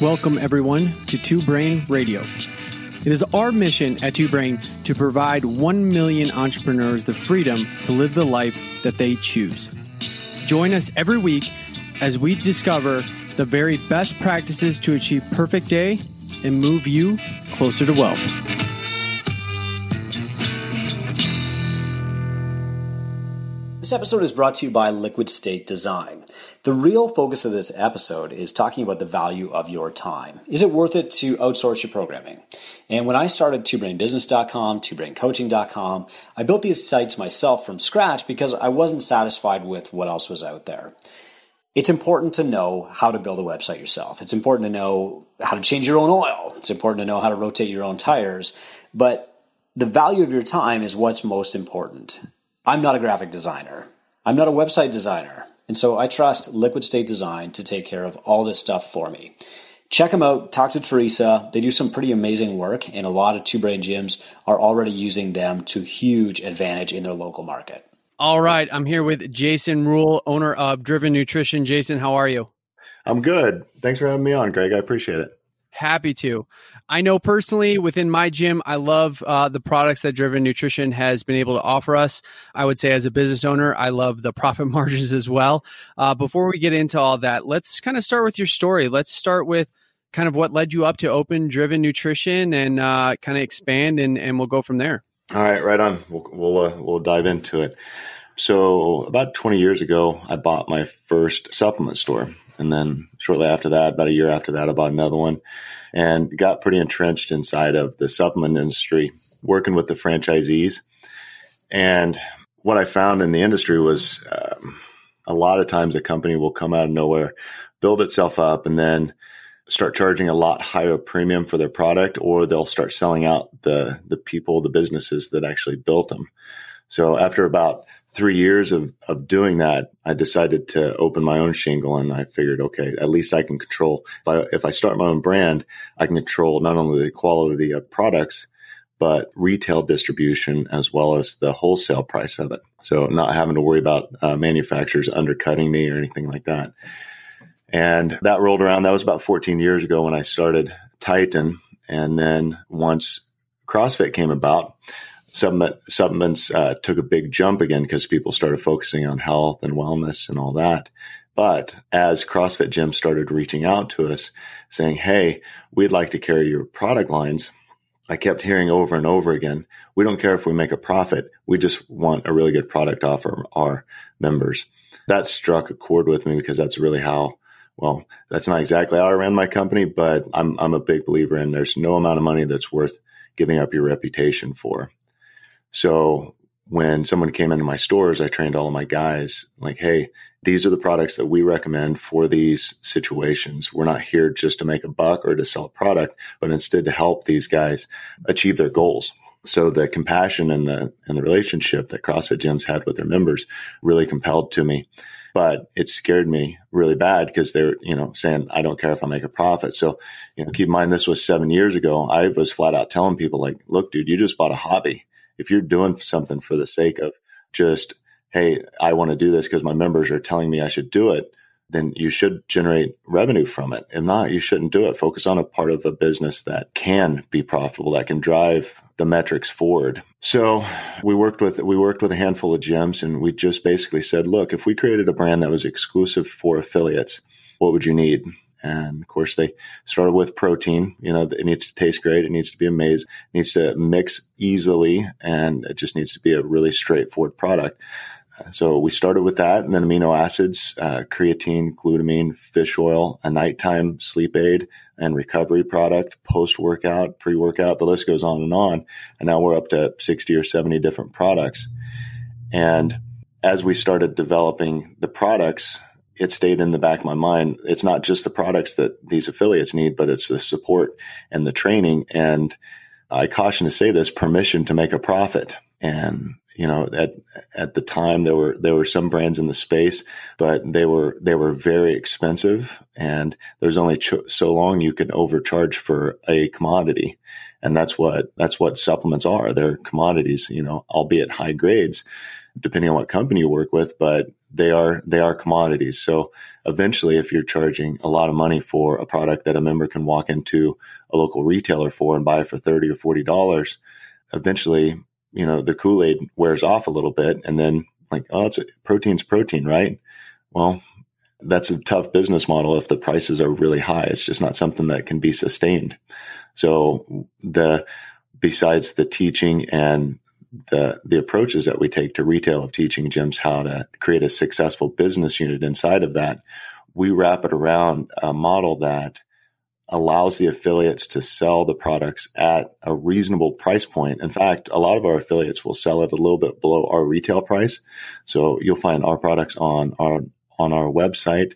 Welcome, everyone, to Two Brain Radio. It is our mission at Two Brain to provide 1 million entrepreneurs the freedom to live the life that they choose. Join us every week as we discover the very best practices to achieve perfect day and move you closer to wealth. This episode is brought to you by Liquid State Design. The real focus of this episode is talking about the value of your time. Is it worth it to outsource your programming? And when I started twobrainbusiness.com, twobraincoaching.com, I built these sites myself from scratch because I wasn't satisfied with what else was out there. It's important to know how to build a website yourself. It's important to know how to change your own oil. It's important to know how to rotate your own tires. But the value of your time is what's most important. I'm not a graphic designer. I'm not a website designer. And so I trust Liquid State Design to take care of all this stuff for me. Check them out. Talk to Teresa. They do some pretty amazing work, and a lot of two brain gyms are already using them to huge advantage in their local market. All right. I'm here with Jason Rule, owner of Driven Nutrition. Jason, how are you? I'm good. Thanks for having me on, Greg. I appreciate it. Happy to. I know personally within my gym, I love uh, the products that Driven Nutrition has been able to offer us. I would say, as a business owner, I love the profit margins as well. Uh, before we get into all that, let's kind of start with your story. Let's start with kind of what led you up to open Driven Nutrition and uh, kind of expand, and, and we'll go from there. All right, right on. We'll we'll, uh, we'll dive into it. So about 20 years ago, I bought my first supplement store. And then shortly after that, about a year after that, I bought another one and got pretty entrenched inside of the supplement industry, working with the franchisees. And what I found in the industry was um, a lot of times a company will come out of nowhere, build itself up, and then start charging a lot higher premium for their product, or they'll start selling out the the people, the businesses that actually built them. So after about three years of, of doing that, I decided to open my own shingle and I figured, okay, at least I can control, if I, if I start my own brand, I can control not only the quality of products, but retail distribution as well as the wholesale price of it. So not having to worry about uh, manufacturers undercutting me or anything like that. And that rolled around. That was about 14 years ago when I started Titan. And then once CrossFit came about, supplement, supplements uh, took a big jump again because people started focusing on health and wellness and all that. But as CrossFit gyms started reaching out to us saying, Hey, we'd like to carry your product lines. I kept hearing over and over again, we don't care if we make a profit. We just want a really good product off our, our members. That struck a chord with me because that's really how, well, that's not exactly how I ran my company, but I'm, I'm a big believer in there's no amount of money that's worth giving up your reputation for. So when someone came into my stores, I trained all of my guys like, Hey, these are the products that we recommend for these situations. We're not here just to make a buck or to sell a product, but instead to help these guys achieve their goals. So the compassion and the and the relationship that CrossFit gyms had with their members really compelled to me. But it scared me really bad because they're, you know, saying, I don't care if I make a profit. So, you know, keep in mind this was seven years ago. I was flat out telling people like, look, dude, you just bought a hobby if you're doing something for the sake of just, hey, I want to do this because my members are telling me I should do it, then you should generate revenue from it. If not, you shouldn't do it. Focus on a part of a business that can be profitable, that can drive the metrics forward. So we worked with we worked with a handful of gyms and we just basically said, look, if we created a brand that was exclusive for affiliates, what would you need? And of course, they started with protein. You know, it needs to taste great. It needs to be amazing. It needs to mix easily, and it just needs to be a really straightforward product. So we started with that, and then amino acids, uh, creatine, glutamine, fish oil, a nighttime sleep aid and recovery product, post workout, pre workout. The list goes on and on. And now we're up to 60 or 70 different products. And as we started developing the products, it stayed in the back of my mind. It's not just the products that these affiliates need, but it's the support and the training. And I caution to say this permission to make a profit. And, you know, at, at the time there were, there were some brands in the space, but they were, they were very expensive and there's only so long you can overcharge for a commodity. And that's what, that's what supplements are. They're commodities, you know, albeit high grades depending on what company you work with, but they are they are commodities. So eventually, if you're charging a lot of money for a product that a member can walk into a local retailer for and buy for thirty or forty dollars, eventually, you know, the Kool Aid wears off a little bit, and then like, oh, it's a, protein's protein, right? Well, that's a tough business model if the prices are really high. It's just not something that can be sustained. So the besides the teaching and the the approaches that we take to retail of teaching gyms how to create a successful business unit inside of that, we wrap it around a model that allows the affiliates to sell the products at a reasonable price point. In fact, a lot of our affiliates will sell it a little bit below our retail price. So you'll find our products on our on our website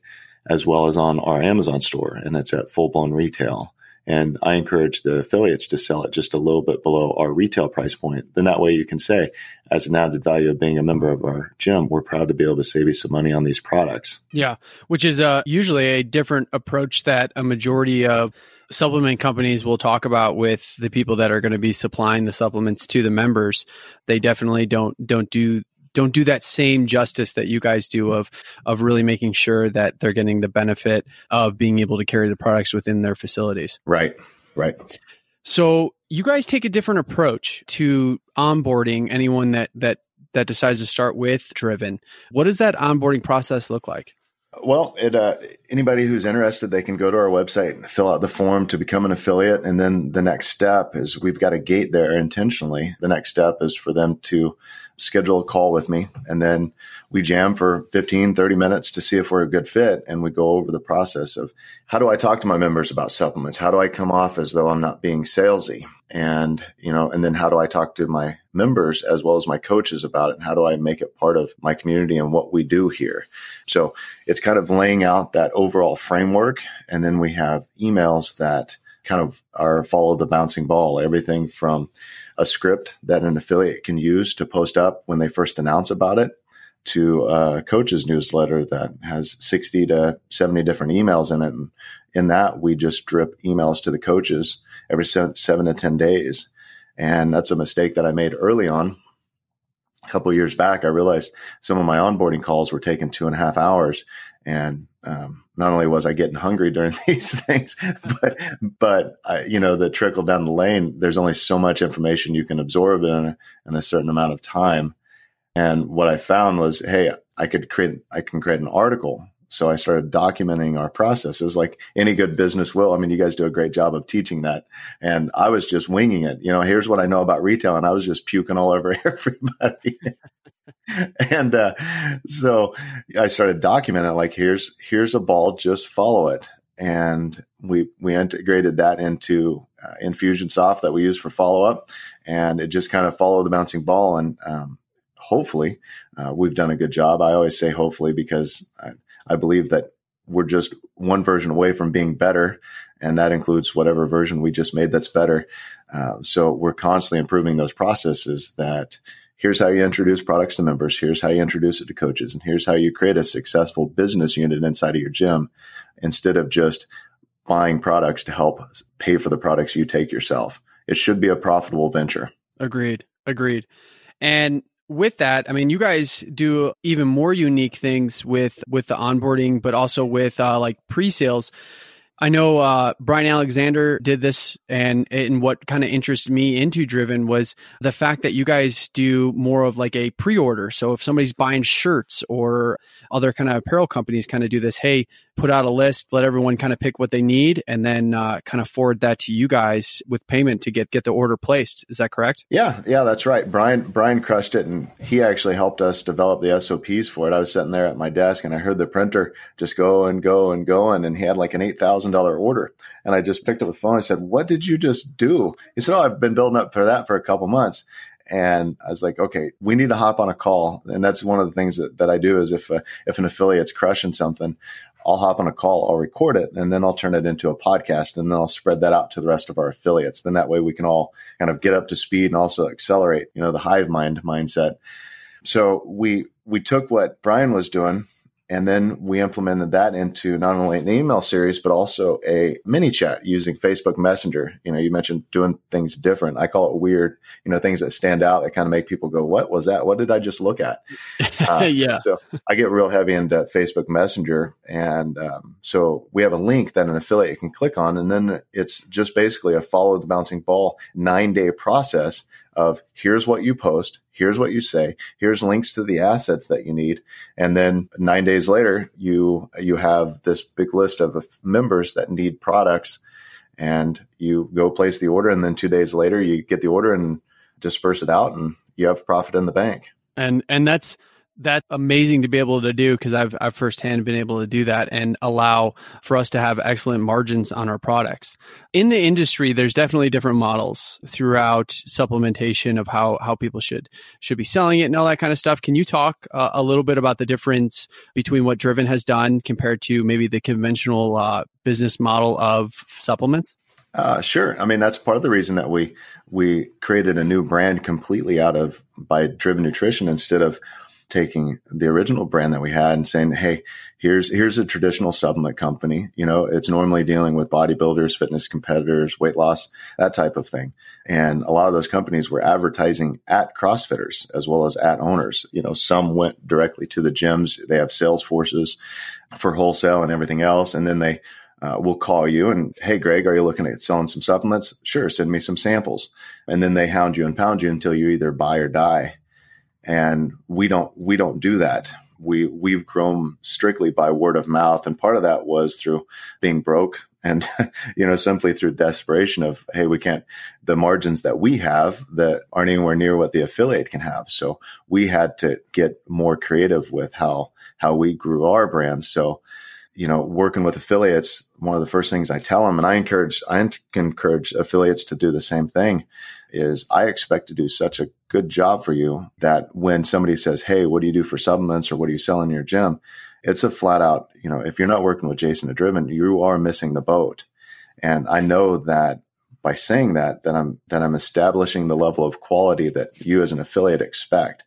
as well as on our Amazon store, and it's at full blown retail. And I encourage the affiliates to sell it just a little bit below our retail price point. Then that way you can say, as an added value of being a member of our gym, we're proud to be able to save you some money on these products. Yeah, which is uh, usually a different approach that a majority of supplement companies will talk about with the people that are going to be supplying the supplements to the members. They definitely don't don't do don't do that same justice that you guys do of of really making sure that they're getting the benefit of being able to carry the products within their facilities. Right. Right. So you guys take a different approach to onboarding anyone that that that decides to start with Driven. What does that onboarding process look like? Well, it, uh, anybody who's interested, they can go to our website and fill out the form to become an affiliate. And then the next step is we've got a gate there intentionally. The next step is for them to schedule a call with me and then we jam for 15 30 minutes to see if we're a good fit and we go over the process of how do i talk to my members about supplements? How do i come off as though i'm not being salesy? And you know and then how do i talk to my members as well as my coaches about it? And how do i make it part of my community and what we do here? So it's kind of laying out that overall framework and then we have emails that kind of are follow the bouncing ball everything from a script that an affiliate can use to post up when they first announce about it to a coach's newsletter that has 60 to 70 different emails in it. And in that, we just drip emails to the coaches every seven, seven to 10 days. And that's a mistake that I made early on. A couple years back, I realized some of my onboarding calls were taking two and a half hours. And um, not only was I getting hungry during these things, but but I, you know the trickle down the lane. There's only so much information you can absorb in a, in a certain amount of time. And what I found was, hey, I could create I can create an article. So I started documenting our processes like any good business will. I mean, you guys do a great job of teaching that. And I was just winging it. You know, here's what I know about retail. And I was just puking all over everybody. And uh, so I started documenting like here's here's a ball, just follow it. And we we integrated that into uh, Infusionsoft that we use for follow up, and it just kind of followed the bouncing ball. And um, hopefully, uh, we've done a good job. I always say hopefully because I, I believe that we're just one version away from being better, and that includes whatever version we just made that's better. Uh, so we're constantly improving those processes that here's how you introduce products to members, here's how you introduce it to coaches, and here's how you create a successful business unit inside of your gym instead of just buying products to help pay for the products you take yourself. It should be a profitable venture. Agreed. Agreed. And with that, I mean, you guys do even more unique things with with the onboarding, but also with uh, like pre-sales. I know uh, Brian Alexander did this, and and what kind of interested me into Driven was the fact that you guys do more of like a pre-order. So if somebody's buying shirts or other kind of apparel companies, kind of do this. Hey, put out a list, let everyone kind of pick what they need, and then uh, kind of forward that to you guys with payment to get get the order placed. Is that correct? Yeah, yeah, that's right. Brian Brian crushed it, and he actually helped us develop the SOPs for it. I was sitting there at my desk, and I heard the printer just go and go and go, and and he had like an eight thousand dollar order, and I just picked up the phone. I said, "What did you just do?" He said, "Oh, I've been building up for that for a couple months." and I was like, okay, we need to hop on a call. And that's one of the things that, that I do is if, uh, if an affiliate's crushing something, I'll hop on a call, I'll record it, and then I'll turn it into a podcast, and then I'll spread that out to the rest of our affiliates. Then that way we can all kind of get up to speed and also accelerate, you know, the hive mind mindset. So we we took what Brian was doing And then we implemented that into not only an email series, but also a ManyChat using Facebook Messenger. You know, you mentioned doing things different. I call it weird, you know, things that stand out that kind of make people go, what was that? What did I just look at? Uh, yeah. So I get real heavy into Facebook Messenger. And um, so we have a link that an affiliate can click on. And then it's just basically a follow the bouncing ball nine day process of here's what you post, here's what you say, here's links to the assets that you need, and then nine days later, you you have this big list of members that need products, and you go place the order, and then two days later, you get the order and disperse it out, and you have profit in the bank. And and that's that's amazing to be able to do because I've I've firsthand been able to do that and allow for us to have excellent margins on our products. In the industry, there's definitely different models throughout supplementation of how how people should should be selling it and all that kind of stuff. Can you talk uh, a little bit about the difference between what Driven has done compared to maybe the conventional uh, business model of supplements? Uh, sure. I mean, that's part of the reason that we we created a new brand completely out of by Driven Nutrition instead of taking the original brand that we had and saying, "Hey, here's here's a traditional supplement company. You know, it's normally dealing with bodybuilders, fitness competitors, weight loss, that type of thing." And a lot of those companies were advertising at CrossFitters as well as at owners. You know, some went directly to the gyms. They have sales forces for wholesale and everything else, and then they uh, will call you and hey greg are you looking at selling some supplements sure send me some samples and then they hound you and pound you until you either buy or die and we don't we don't do that. We we've grown strictly by word of mouth. And part of that was through being broke and you know simply through desperation of hey we can't the margins that we have that aren't anywhere near what the affiliate can have. So we had to get more creative with how how we grew our brand. So you know working with affiliates one of the first things i tell them and i encourage i encourage affiliates to do the same thing is I expect to do such a good job for you that when somebody says, Hey, what do you do for supplements or what do you sell in your gym? It's a flat out, you know, if you're not working with Jason Driven, you are missing the boat. And I know that by saying that, that I'm, that I'm establishing the level of quality that you as an affiliate expect.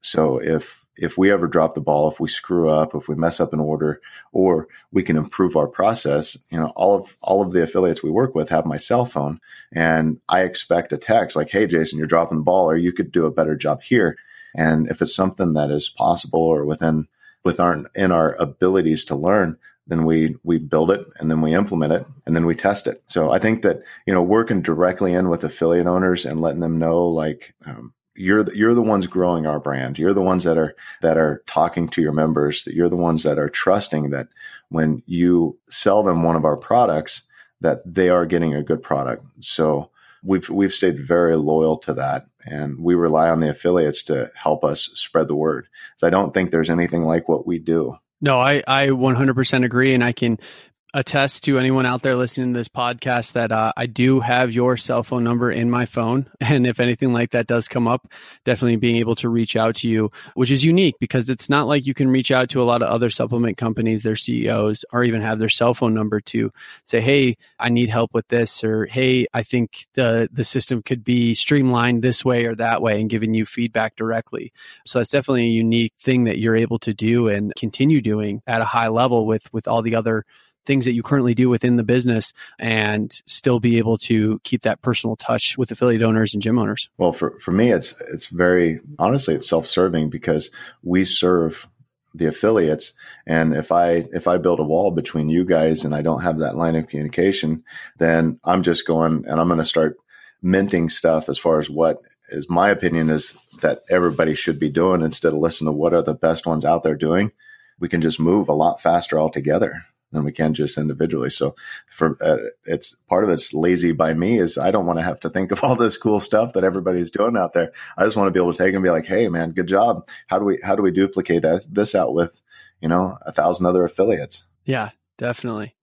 So if if we ever drop the ball, if we screw up, if we mess up an order, or we can improve our process, you know, all of all of the affiliates we work with have my cell phone, and I expect a text like, "Hey, Jason, you're dropping the ball, or you could do a better job here." And if it's something that is possible or within with our in our abilities to learn, then we we build it and then we implement it and then we test it. So I think that you know working directly in with affiliate owners and letting them know like um, you're the, you're the ones growing our brand. You're the ones that are that are talking to your members. That you're the ones that are trusting that when you sell them one of our products, that they are getting a good product. So we've we've stayed very loyal to that, and we rely on the affiliates to help us spread the word. So I don't think there's anything like what we do. No, I, I 100% agree. And I can attest to anyone out there listening to this podcast that uh, I do have your cell phone number in my phone. And if anything like that does come up, definitely being able to reach out to you, which is unique because it's not like you can reach out to a lot of other supplement companies, their CEOs, or even have their cell phone number to say, Hey, I need help with this, or Hey, I think the, the system could be streamlined this way or that way and giving you feedback directly. So that's definitely a unique thing that you're able to do and continue doing at a high level with, with all the other things that you currently do within the business and still be able to keep that personal touch with affiliate owners and gym owners? Well, for, for me, it's, it's very, honestly, it's self-serving because we serve the affiliates. And if I, if I build a wall between you guys and I don't have that line of communication, then I'm just going and I'm going to start minting stuff as far as what is my opinion is that everybody should be doing instead of listening to what are the best ones out there doing. We can just move a lot faster altogether than we can just individually. So for uh, it's part of it's lazy by me is I don't want to have to think of all this cool stuff that everybody's doing out there. I just want to be able to take and be like, Hey man, good job. How do we, how do we duplicate this out with, you know, a thousand other affiliates? Yeah, definitely.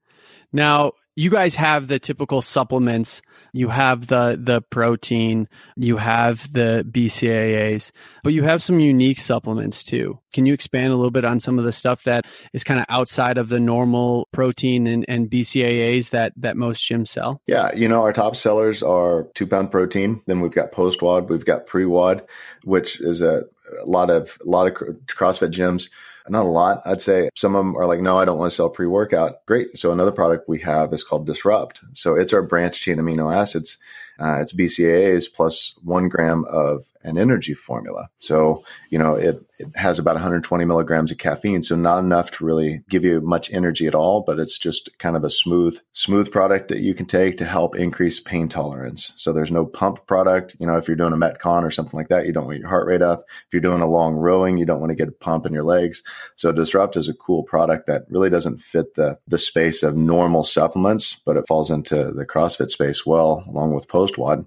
Now you guys have the typical supplements you have the the protein, you have the BCAAs, but you have some unique supplements too. Can you expand a little bit on some of the stuff that is kind of outside of the normal protein and, and BCAAs that that most gyms sell? Yeah, you know our top sellers are two pound protein. Then we've got post WOD, we've got pre WOD, which is a, a lot of a lot of CrossFit gyms Not a lot. I'd say some of them are like, no, I don't want to sell pre workout. Great. So another product we have is called Disrupt. So it's our branched chain amino acids. Uh, it's BCAAs plus one gram of an energy formula. So, you know, it, it has about 120 milligrams of caffeine. So not enough to really give you much energy at all, but it's just kind of a smooth, smooth product that you can take to help increase pain tolerance. So there's no pump product. You know, if you're doing a Metcon or something like that, you don't want your heart rate up. If you're doing a long rowing, you don't want to get a pump in your legs. So Disrupt is a cool product that really doesn't fit the, the space of normal supplements, but it falls into the CrossFit space well, along with post WOD.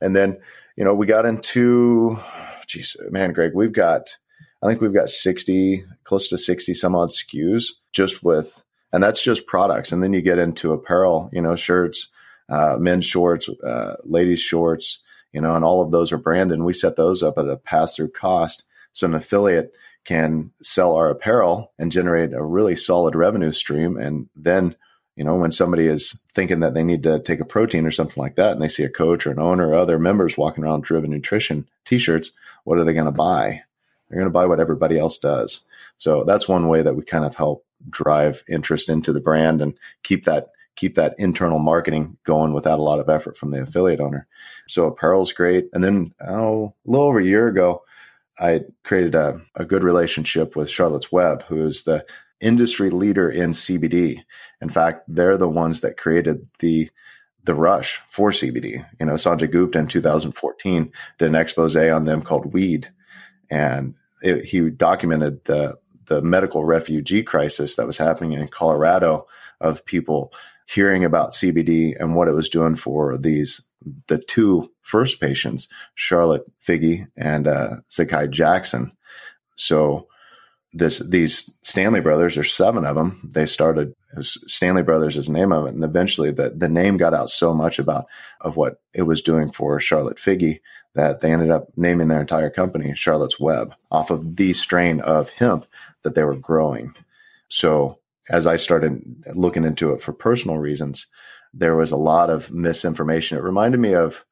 And then, you know, we got into, geez, man, Greg, we've got, I think we've got 60, close to 60 some odd SKUs just with, and that's just products. And then you get into apparel, you know, shirts, uh, men's shorts, uh, ladies' shorts, you know, and all of those are branded. And we set those up at a pass through cost. So an affiliate can sell our apparel and generate a really solid revenue stream. And then you know, when somebody is thinking that they need to take a protein or something like that, and they see a coach or an owner or other members walking around Driven Nutrition t-shirts, what are they going to buy? They're going to buy what everybody else does. So that's one way that we kind of help drive interest into the brand and keep that keep that internal marketing going without a lot of effort from the affiliate owner. So apparel's great. And then oh, a little over a year ago, I created a, a good relationship with Charlotte's Web, who is the industry leader in CBD. In fact, they're the ones that created the the rush for CBD. You know, Sanjay Gupta in 2014 did an expose on them called Weed, and it, he documented the the medical refugee crisis that was happening in Colorado of people hearing about CBD and what it was doing for these the two first patients, Charlotte Figi and uh, Zaki Jackson. So this these Stanley brothers, there's seven of them. They started as Stanley Brothers is the name of it, and eventually the the name got out so much about of what it was doing for Charlotte Figi that they ended up naming their entire company Charlotte's Web off of the strain of hemp that they were growing. So as I started looking into it for personal reasons, there was a lot of misinformation. It reminded me of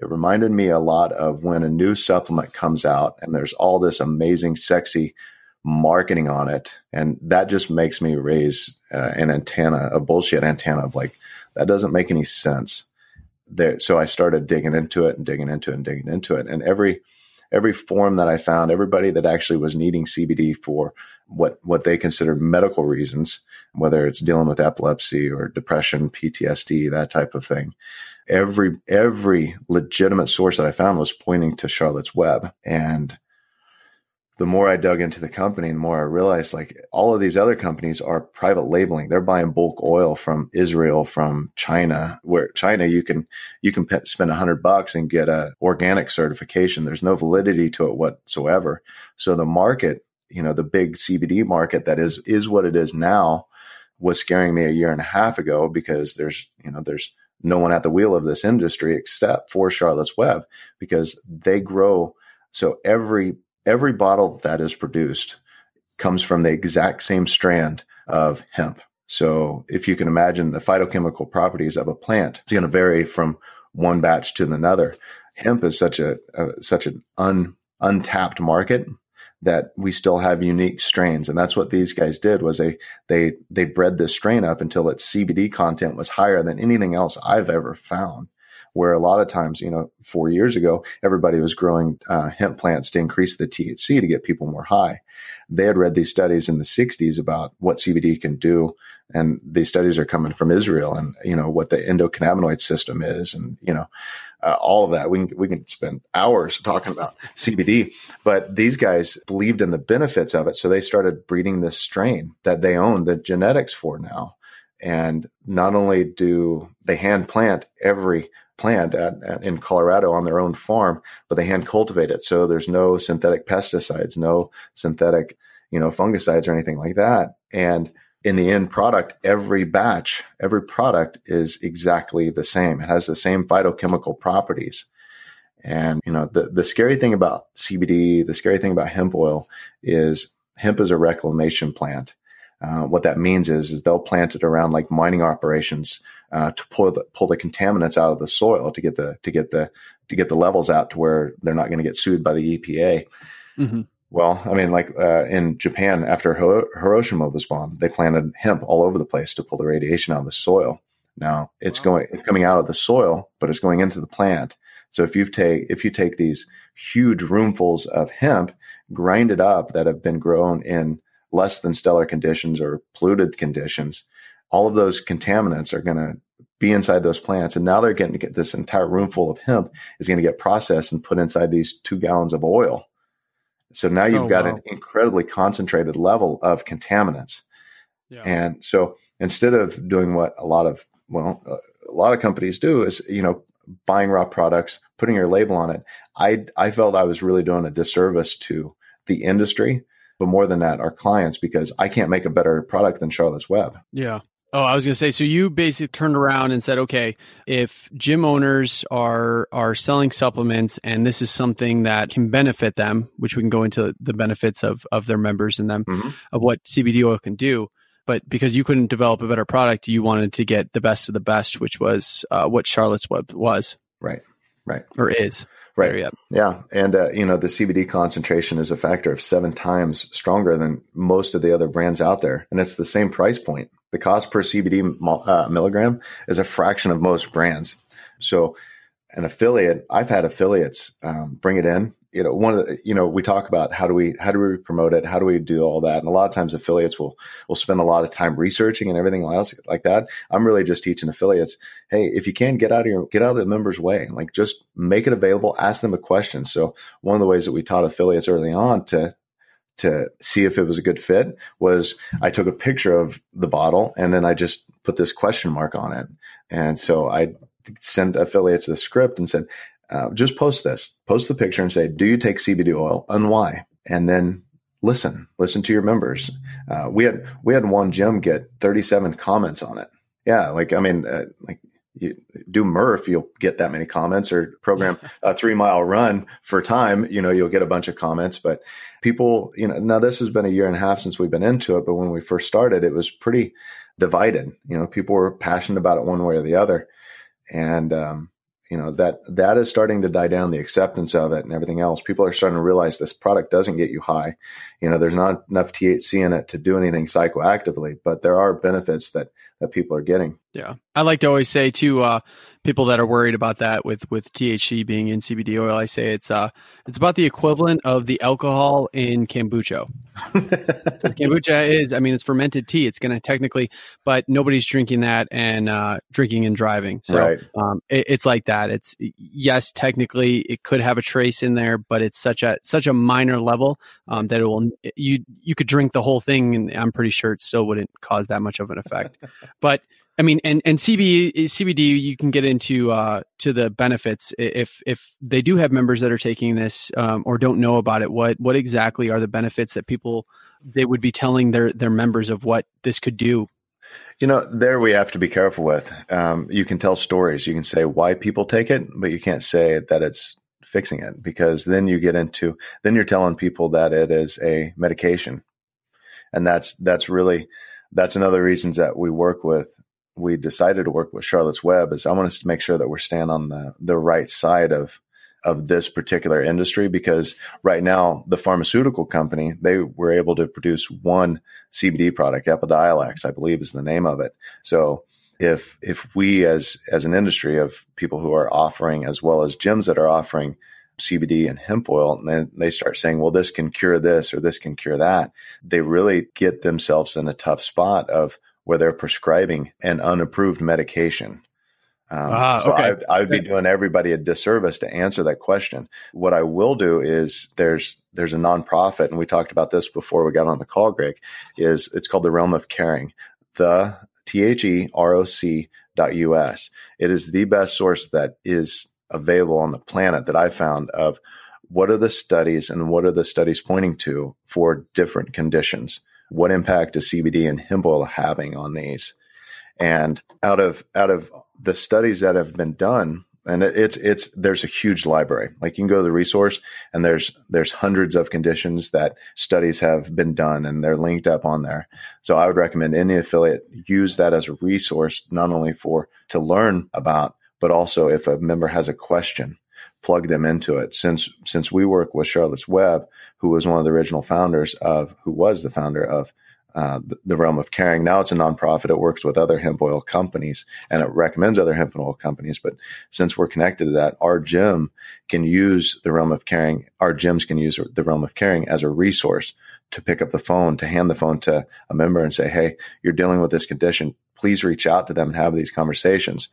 it reminded me a lot of when a new supplement comes out and there's all this amazing, sexy marketing on it. And that just makes me raise uh, an antenna, a bullshit antenna of like, that doesn't make any sense. There, so I started digging into it and digging into it and digging into it. And every, every form that I found, everybody that actually was needing CBD for what, what they considered medical reasons, whether it's dealing with epilepsy or depression, PTSD, that type of thing. Every, every legitimate source that I found was pointing to Charlotte's Web. And the more I dug into the company, the more I realized like all of these other companies are private labeling. They're buying bulk oil from Israel, from China, where China you can you can spend a hundred bucks and get a organic certification. There's no validity to it whatsoever. So the market, you know, the big CBD market that is is what it is now, was scaring me a year and a half ago because there's you know there's no one at the wheel of this industry except for Charlotte's Web because they grow. So every every bottle that is produced comes from the exact same strand of hemp. So if you can imagine the phytochemical properties of a plant, it's going to vary from one batch to another. Hemp is such a, a such an un, untapped market that we still have unique strains and that's what these guys did was they they they bred this strain up until its CBD content was higher than anything else I've ever found where a lot of times, you know, four years ago, everybody was growing uh, hemp plants to increase the THC to get people more high. They had read these studies in the 60s about what CBD can do. And these studies are coming from Israel and, you know, what the endocannabinoid system is and, you know, uh, all of that. We can, we can spend hours talking about CBD, but these guys believed in the benefits of it. So they started breeding this strain that they own the genetics for now. And not only do they hand plant every plant at, at, in Colorado on their own farm, but they hand cultivate it. So there's no synthetic pesticides, no synthetic, you know, fungicides or anything like that. And in the end product, every batch, every product is exactly the same. It has the same phytochemical properties. And, you know, the, the scary thing about CBD, the scary thing about hemp oil is hemp is a reclamation plant. Uh, what that means is, is they'll plant it around like mining operations uh, to pull the pull the contaminants out of the soil to get the to get the to get the levels out to where they're not going to get sued by the EPA. Mm-hmm. Well, I mean, like uh, in Japan, after Hiroshima was bombed, they planted hemp all over the place to pull the radiation out of the soil. Now it's wow. going, it's coming out of the soil, but it's going into the plant. So if you take if you take these huge roomfuls of hemp, grind it up that have been grown in less than stellar conditions or polluted conditions, all of those contaminants are going to be inside those plants. And now they're getting to get this entire room full of hemp is going to get processed and put inside these two gallons of oil. So now you've oh, got wow. an incredibly concentrated level of contaminants. Yeah. And so instead of doing what a lot of, well, a lot of companies do is, you know, buying raw products, putting your label on it, I, I felt I was really doing a disservice to the industry, but more than that, our clients, because I can't make a better product than Charlotte's Web. Yeah. Oh, I was going to say. So you basically turned around and said, okay, if gym owners are are selling supplements, and this is something that can benefit them, which we can go into the benefits of of their members and them mm-hmm. of what CBD oil can do. But because you couldn't develop a better product, you wanted to get the best of the best, which was uh, what Charlotte's Web was. Right. Right. Or is. Right. Yep. Yeah. And, uh, you know, the CBD concentration is a factor of seven times stronger than most of the other brands out there. And it's the same price point. The cost per CBD uh, milligram is a fraction of most brands. So, an affiliate, I've had affiliates um, bring it in you know one of the you know we talk about how do we how do we promote it? How do we do all that? And a lot of times affiliates will will spend a lot of time researching and everything else like that. I'm really just teaching affiliates hey if you can get out of your get out of the members way. Like just make it available ask them a question. So one of the ways that we taught affiliates early on to to see if it was a good fit was I took a picture of the bottle and then I just put this question mark on it. And so I sent affiliates the script and said, uh, just post this, post the picture and say, do you take CBD oil and why? And then listen, listen to your members. Uh, we had, we had one gym get 37 comments on it. Yeah. Like, I mean, uh, like you do Murph, you'll get that many comments or program a three mile run for time, you know, you'll get a bunch of comments, but people, you know, now this has been a year and a half since we've been into it, but when we first started, it was pretty divided. You know, people were passionate about it one way or the other. And, um, you know that that is starting to die down the acceptance of it and everything else. People are starting to realize this product doesn't get you high. You know there's not enough thc in it to do anything psychoactively but there are benefits that that people are getting. Yeah. I like to always say to uh, people that are worried about that with with thc being in cbd oil i say it's uh it's about the equivalent of the alcohol in kombucha. Kombucha is i mean it's fermented tea. It's going to technically but nobody's drinking that and uh drinking and driving. So right. um it, it's like that. It's yes technically it could have a trace in there but it's such a such a minor level um that it will you you could drink the whole thing and i'm pretty sure it still wouldn't cause that much of an effect but I mean, and and CB, CBD, you can get into uh, to the benefits if if they do have members that are taking this um, or don't know about it. What what exactly are the benefits that people they would be telling their their members of what this could do? You know, there we have to be careful with. Um, you can tell stories. You can say why people take it, but you can't say that it's fixing it because then you get into then you're telling people that it is a medication, and that's that's really that's another reasons that we work with we decided to work with Charlotte's Web is I want us to make sure that we're staying on the the right side of of this particular industry because right now the pharmaceutical company they were able to produce one CBD product Epidiolex I believe is the name of it. So if if we as as an industry of people who are offering as well as gyms that are offering CBD and hemp oil and then they start saying well this can cure this or this can cure that they really get themselves in a tough spot of where they're prescribing an unapproved medication. Um, ah, so okay. I, I, would be doing everybody a disservice to answer that question. What I will do is there's there's a nonprofit, and we talked about this before we got on the call, Greg. Is it's called the Realm of Caring, the T H E R O C dot U S. It is the best source that is available on the planet that I found of what are the studies and what are the studies pointing to for different conditions what impact is CBD and hemp oil having on these? And out of out of the studies that have been done, and it's it's there's a huge library. Like you can go to the resource, and there's there's hundreds of conditions that studies have been done, and they're linked up on there. So I would recommend any affiliate use that as a resource, not only for to learn about, but also if a member has a question, plug them into it. Since since we work with Charlotte's Web, who was one of the original founders of, who was the founder of uh, the, the, realm of caring. Now it's a nonprofit. It works with other hemp oil companies and it recommends other hemp oil companies. But since we're connected to that, our gym can use the realm of caring. Our gyms can use the realm of caring as a resource to pick up the phone, to hand the phone to a member and say, Hey, you're dealing with this condition. Please reach out to them and have these conversations.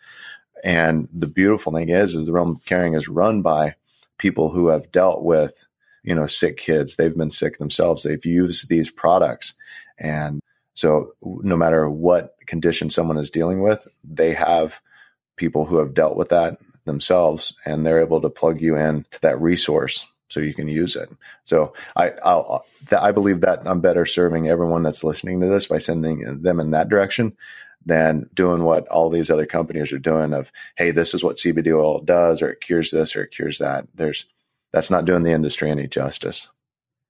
And the beautiful thing is, is the realm of caring is run by people who have dealt with, you know, sick kids. They've been sick themselves. They've used these products. And so no matter what condition someone is dealing with, they have people who have dealt with that themselves and they're able to plug you in to that resource so you can use it. So I I'll, I believe that I'm better serving everyone that's listening to this by sending them in that direction than doing what all these other companies are doing of hey this is what CBD oil does or it cures this or it cures that. There's that's not doing the industry any justice.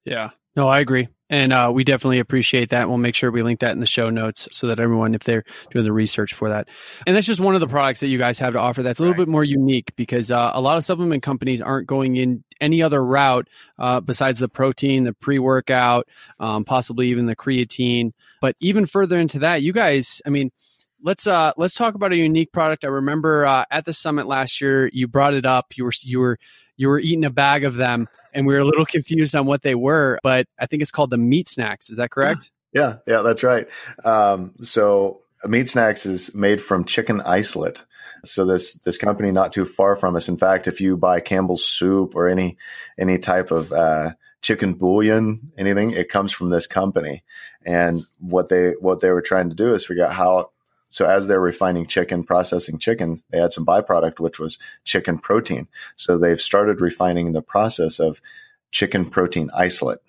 Yeah. No, I agree. And uh, we definitely appreciate that. We'll make sure we link that in the show notes so that everyone, if they're doing the research for that. And that's just one of the products that you guys have to offer that's a little right. bit more unique because uh, a lot of supplement companies aren't going in any other route uh, besides the protein, the pre workout, um, possibly even the creatine. But even further into that, you guys, I mean, let's uh let's talk about a unique product. I remember uh, at the summit last year, you brought it up. You were you were you were eating a bag of them and we were a little confused on what they were, but I think it's called the meat snacks. Is that correct? Yeah, yeah, that's right. Um, so meat snacks is made from chicken isolate. So this this company not too far from us. In fact, if you buy Campbell's soup or any any type of uh, chicken bouillon, anything, it comes from this company. And what they what they were trying to do is figure out how so as they're refining chicken, processing chicken, they had some byproduct, which was chicken protein. So they've started refining the process of chicken protein isolate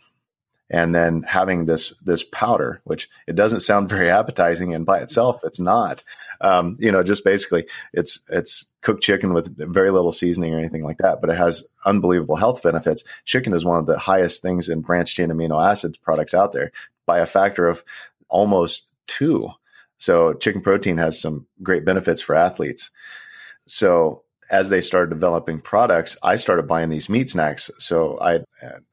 and then having this this powder, which it doesn't sound very appetizing, and by itself, it's not. Um, you know, just basically, it's it's cooked chicken with very little seasoning or anything like that, but it has unbelievable health benefits. Chicken is one of the highest things in branched chain amino acids products out there by a factor of almost two. So chicken protein has some great benefits for athletes. So as they started developing products, I started buying these meat snacks. So I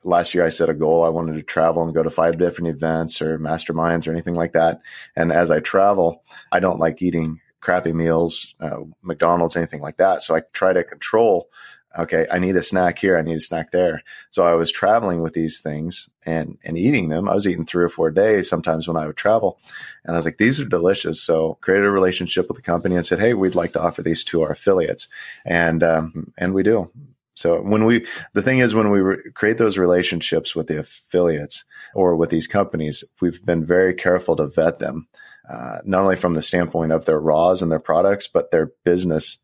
last year I set a goal. I wanted to travel and go to five different events or masterminds or anything like that. And as I travel, I don't like eating crappy meals, uh, McDonald's, anything like that. So I try to control okay, I need a snack here, I need a snack there. So I was traveling with these things and and eating them. I was eating three or four days sometimes when I would travel, and I was like, these are delicious. So created a relationship with the company and said, hey, we'd like to offer these to our affiliates, and um, and we do. So when we, the thing is, when we re- create those relationships with the affiliates or with these companies, we've been very careful to vet them, uh, not only from the standpoint of their raws and their products, but their business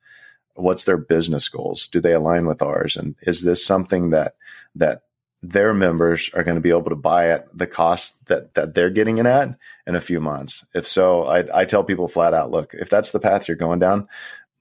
what's their business goals? Do they align with ours? And is this something that that their members are going to be able to buy at the cost that that they're getting it at in a few months? If so, I, I tell people flat out, look, if that's the path you're going down,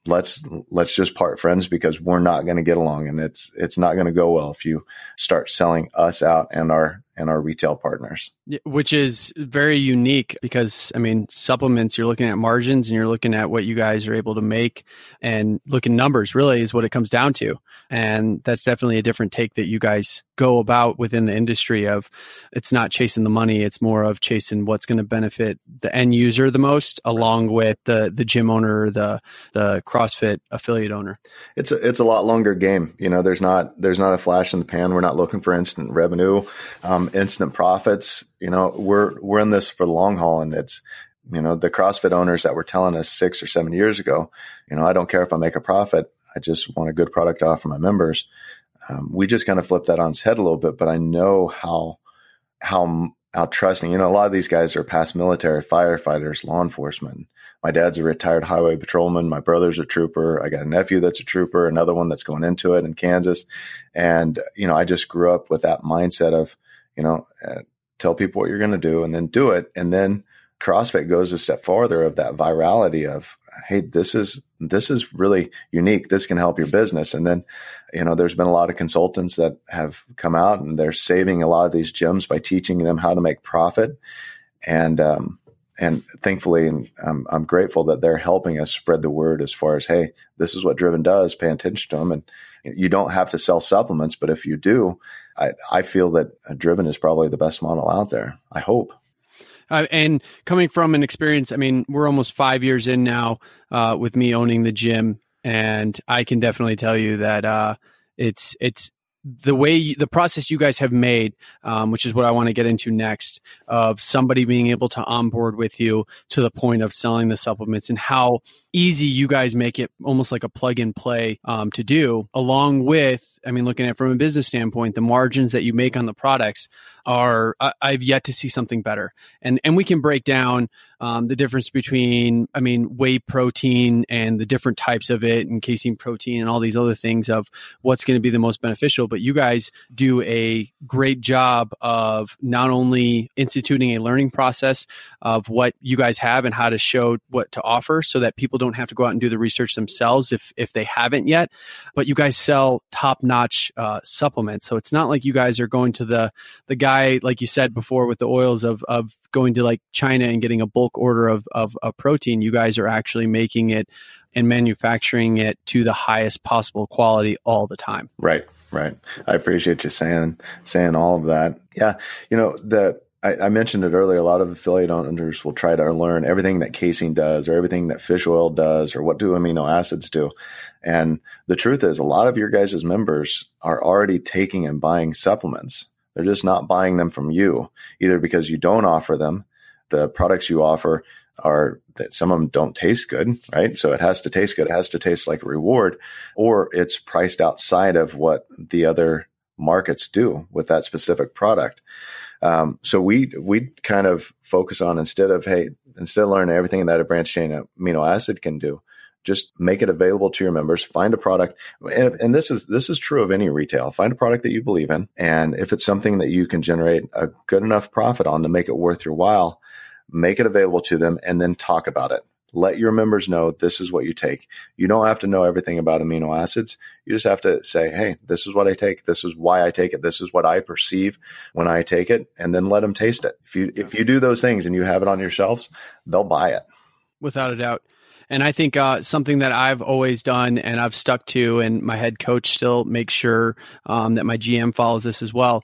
let's let's just part friends because we're not going to get along, and it's it's not going to go well if you start selling us out and our and our retail partners. Which is very unique because, I mean, supplements, you're looking at margins and you're looking at what you guys are able to make and looking numbers really is what it comes down to. And that's definitely a different take that you guys go about within the industry of it's not chasing the money, it's more of chasing what's going to benefit the end user the most along with the the gym owner, the the CrossFit affiliate owner. It's a, it's a lot longer game. You know, there's not there's not a flash in the pan. We're not looking for instant revenue. Um, um, instant profits. You know, we're we're in this for the long haul, and it's you know the CrossFit owners that were telling us six or seven years ago. You know, I don't care if I make a profit. I just want a good product to offer my members. Um, we just kind of flip that on its head a little bit, but I know how how how trusting. You know, a lot of these guys are past military, firefighters, law enforcement. My dad's a retired highway patrolman. My brother's a trooper. I got a nephew that's a trooper. Another one that's going into it in Kansas. And you know, I just grew up with that mindset of you know, uh, tell people what you're going to do and then do it. And then CrossFit goes a step farther of that virality of, hey, this is this is really unique. This can help your business. And then, you know, there's been a lot of consultants that have come out and they're saving a lot of these gyms by teaching them how to make profit. And um, and thankfully, and I'm, I'm grateful that they're helping us spread the word as far as, hey, this is what Driven does. Pay attention to them, and you don't have to sell supplements, but if you do, I, I feel that Driven is probably the best model out there. I hope. Uh, and coming from an experience, I mean, we're almost five years in now uh, with me owning the gym, and I can definitely tell you that uh, it's it's the way the process you guys have made, um, which is what I want to get into next, of somebody being able to onboard with you to the point of selling the supplements and how easy you guys make it almost like a plug and play um, to do, along with, I mean, looking at from a business standpoint, the margins that you make on the products are I, have yet to see something better. And and we can break down um, the difference between I mean whey protein and the different types of it and casein protein and all these other things of what's going to be the most beneficial. But you guys do a great job of not only instituting a learning process of what you guys have and how to show what to offer so that people don't have to go out and do the research themselves if if they haven't yet, but you guys sell top notch uh, supplements. So it's not like you guys are going to the the guy guy, like you said before, with the oils of of going to like China and getting a bulk order of of a protein, you guys are actually making it and manufacturing it to the highest possible quality all the time. Right, right. I appreciate you saying saying all of that. Yeah, you know the I, mentioned it earlier. A lot of affiliate owners will try to learn everything that casein does, or everything that fish oil does, or what do amino acids do. And the truth is, a lot of your guys' members are already taking and buying supplements they're just not buying them from you, either because you don't offer them. The products you offer are that some of them don't taste good, right? So it has to taste good. It has to taste like a reward, or it's priced outside of what the other markets do with that specific product. Um, so we we kind of focus on instead of hey instead of learning everything that a branched chain amino acid can do, just make it available to your members find a product. And, and, this is this is true of any retail. Find a product that you believe in. And if it's something that you can generate a good enough profit on to make it worth your while make it available to them and then talk about it. Let your members know this is what you take. You don't have to know everything about amino acids. You just have to say hey this is what i take. This is why i take it. This is what i perceive when i take it. And then let them taste it. If you if you do those things and you have it on your shelves they'll buy it. Without a doubt and I think uh, something that I've always done and I've stuck to, and my head coach still makes sure um, that my GM follows this as well,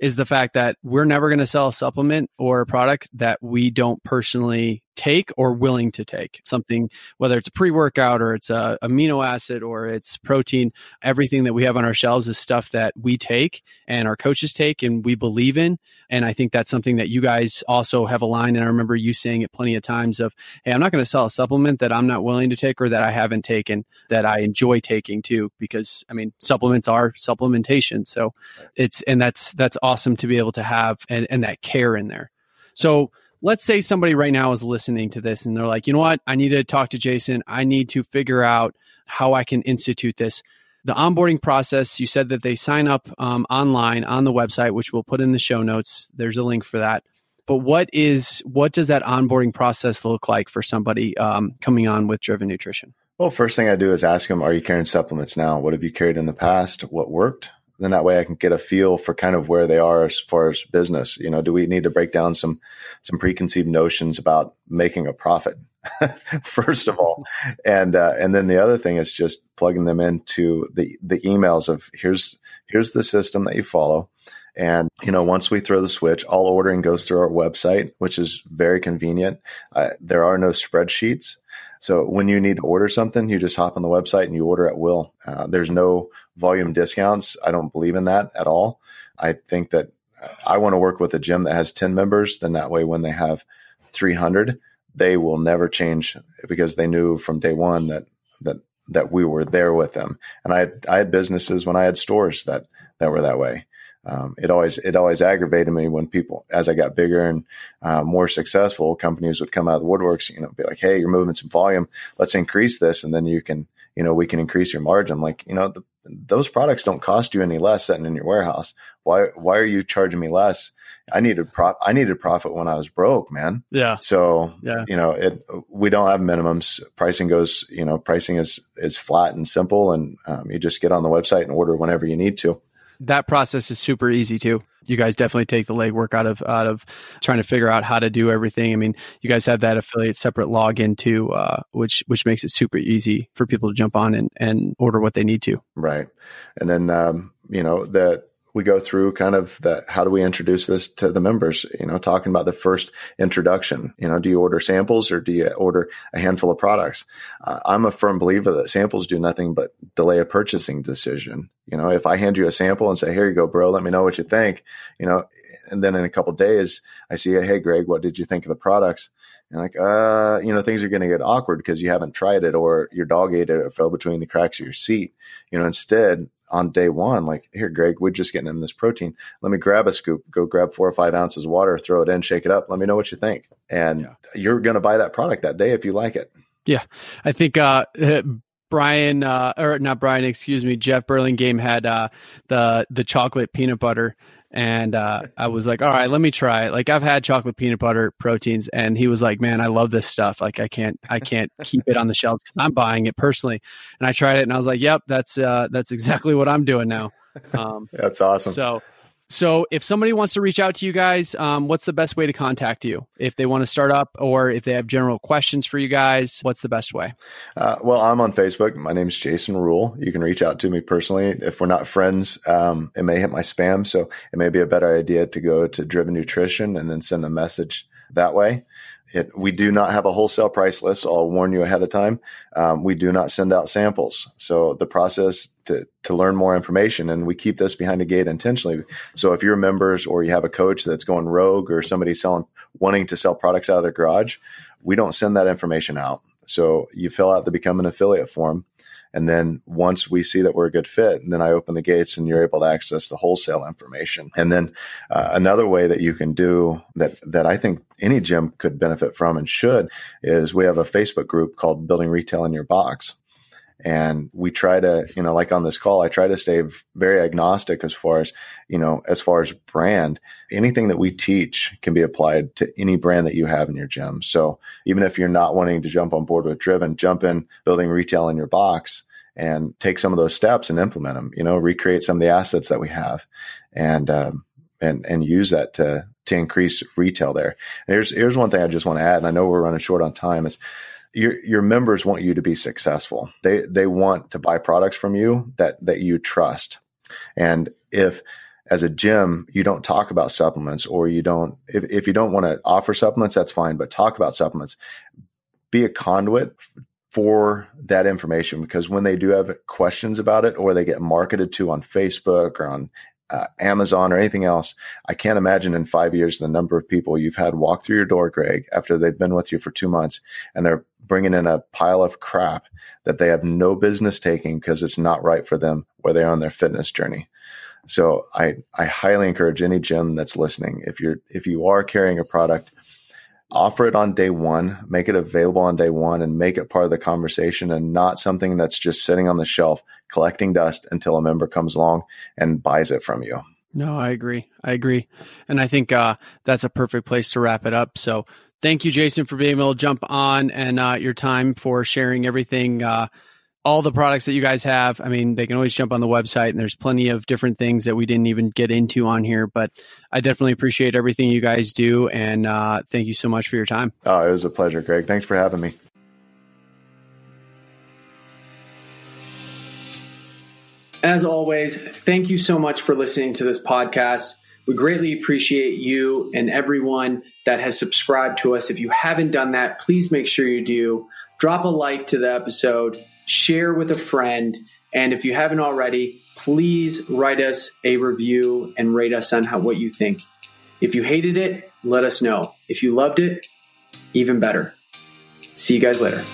is the fact that we're never going to sell a supplement or a product that we don't personally take or willing to take. Something whether it's a pre-workout or it's a amino acid or it's protein everything that we have on our shelves is stuff that we take and our coaches take and we believe in. And i think that's something that you guys also have aligned. And i remember you saying it plenty of times of hey i'm not going to sell a supplement that i'm not willing to take or that i haven't taken that i enjoy taking too. Because i mean supplements are supplementation. So it's and that's that's awesome to be able to have and, and that care in there. So let's say somebody right now is listening to this and they're like, you know what? I need to talk to Jason. I need to figure out how I can institute this. The onboarding process, you said that they sign up um, online on the website, which we'll put in the show notes. There's a link for that. But what is what does that onboarding process look like for somebody um, coming on with Driven Nutrition? Well, first thing I do is ask them, "Are you carrying supplements now? What have you carried in the past? What worked? Then that way I can get a feel for kind of where they are as far as business. You know, do we need to break down some some preconceived notions about making a profit first of all, and uh, and then the other thing is just plugging them into the the emails of here's here's the system that you follow. And you know, once we throw the switch, all ordering goes through our website, which is very convenient. Uh, there are no spreadsheets, so when you need to order something, you just hop on the website and you order at will. Uh, there's no volume discounts. I don't believe in that at all. I think that I want to work with a gym that has 10 members. Then that way, when they have 300, they will never change because they knew from day one that, that, that we were there with them. And I I had businesses when I had stores that, that were that way um, it always it always aggravated me when people, as I got bigger and uh, more successful, companies would come out of the woodworks, you know, be like, "Hey, you're moving some volume. Let's increase this, and then you can, you know, we can increase your margin." Like, you know, the, those products don't cost you any less sitting in your warehouse. Why why are you charging me less? I needed prop I needed profit when I was broke, man. Yeah. So yeah. you know, it we don't have minimums. Pricing goes, you know, pricing is is flat and simple, and um, you just get on the website and order whenever you need to. That process is super easy too. You guys definitely take the legwork out of out of trying to figure out how to do everything. I mean, you guys have that affiliate separate login too, uh, which which makes it super easy for people to jump on and, and order what they need to. Right, and then um, you know that we go through kind of the how do we introduce this to the members? You know talking about the first introduction you know do you order samples or do you order a handful of products? Uh, i'm a firm believer that samples do nothing but delay a purchasing decision. You know if i hand you a sample and say here you go bro let me know what you think you know and then in a couple days i see hey greg what did you think of the products? And like, uh, you know, things are going to get awkward because you haven't tried it or your dog ate it or fell between the cracks of your seat. You know, instead, on day one, like, here, Greg, we're just getting in this protein. Let me grab a scoop, go grab four or five ounces of water, throw it in, shake it up. Let me know what you think. And yeah. you're going to buy that product that day if you like it. Yeah. I think, uh, Brian, uh, or not Brian, excuse me, Jeff Burlingame had, uh, the, the chocolate peanut butter and uh, I was like, all right, let me try it. Like I've had chocolate peanut butter proteins, and he was like, man, I love this stuff. Like I can't, I can't keep it on the shelves because I'm buying it personally. And I tried it, and I was like, yep, that's uh, that's exactly what I'm doing now. Um, that's awesome. So so if somebody wants to reach out to you guys, um, what's the best way to contact you? If they want to start up or if they have general questions for you guys, what's the best way? Uh, well, I'm on Facebook. My name is Jason Rule. You can reach out to me personally. If we're not friends, um, it may hit my spam. So it may be a better idea to go to Driven Nutrition and then send a message that way. It, we do not have a wholesale price list. I'll warn you ahead of time. Um, we do not send out samples. So the process to, to learn more information, and we keep this behind the gate intentionally. So if you're members or you have a coach that's going rogue or somebody selling, wanting to sell products out of their garage, we don't send that information out. So you fill out the become an affiliate form and then once we see that we're a good fit, and then I open the gates and you're able to access the wholesale information. And then uh, another way that you can do that, that I think any gym could benefit from and should is we have a Facebook group called Building Retail in Your Box. And we try to, you know, like on this call, I try to stay very agnostic as far as, you know, as far as brand. Anything that we teach can be applied to any brand that you have in your gym. So even if you're not wanting to jump on board with Driven, jump in building retail in your box and take some of those steps and implement them, you know, recreate some of the assets that we have and, um, and, and use that to, to increase retail there. And here's, here's one thing I just want to add. And I know we're running short on time is, your your members want you to be successful. They they want to buy products from you that that you trust. And if as a gym you don't talk about supplements or you don't if, if you don't want to offer supplements, that's fine, but talk about supplements. Be a conduit for that information because when they do have questions about it or they get marketed to on Facebook or on uh, Amazon or anything else, I can't imagine in five years the number of people you've had walk through your door, Greg, after they've been with you for two months and they're bringing in a pile of crap that they have no business taking because it's not right for them where they are on their fitness journey. So I, I highly encourage any gym that's listening. If you're, if you are carrying a product, offer it on day one, make it available on day one and make it part of the conversation and not something that's just sitting on the shelf collecting dust until a member comes along and buys it from you. No, I agree. I agree. And I think uh, that's a perfect place to wrap it up. So thank you, Jason, for being able to jump on and uh, your time for sharing everything. Uh, all the products that you guys have. I mean, they can always jump on the website and there's plenty of different things that we didn't even get into on here, but I definitely appreciate everything you guys do. And uh, thank you so much for your time. Oh, it was a pleasure, Greg. Thanks for having me. As always, thank you so much for listening to this podcast. We greatly appreciate you and everyone that has subscribed to us. If you haven't done that, please make sure you do. Drop a like to the episode, share with a friend, and if you haven't already, please write us a review and rate us on how, what you think. If you hated it, let us know. If you loved it, even better. See you guys later.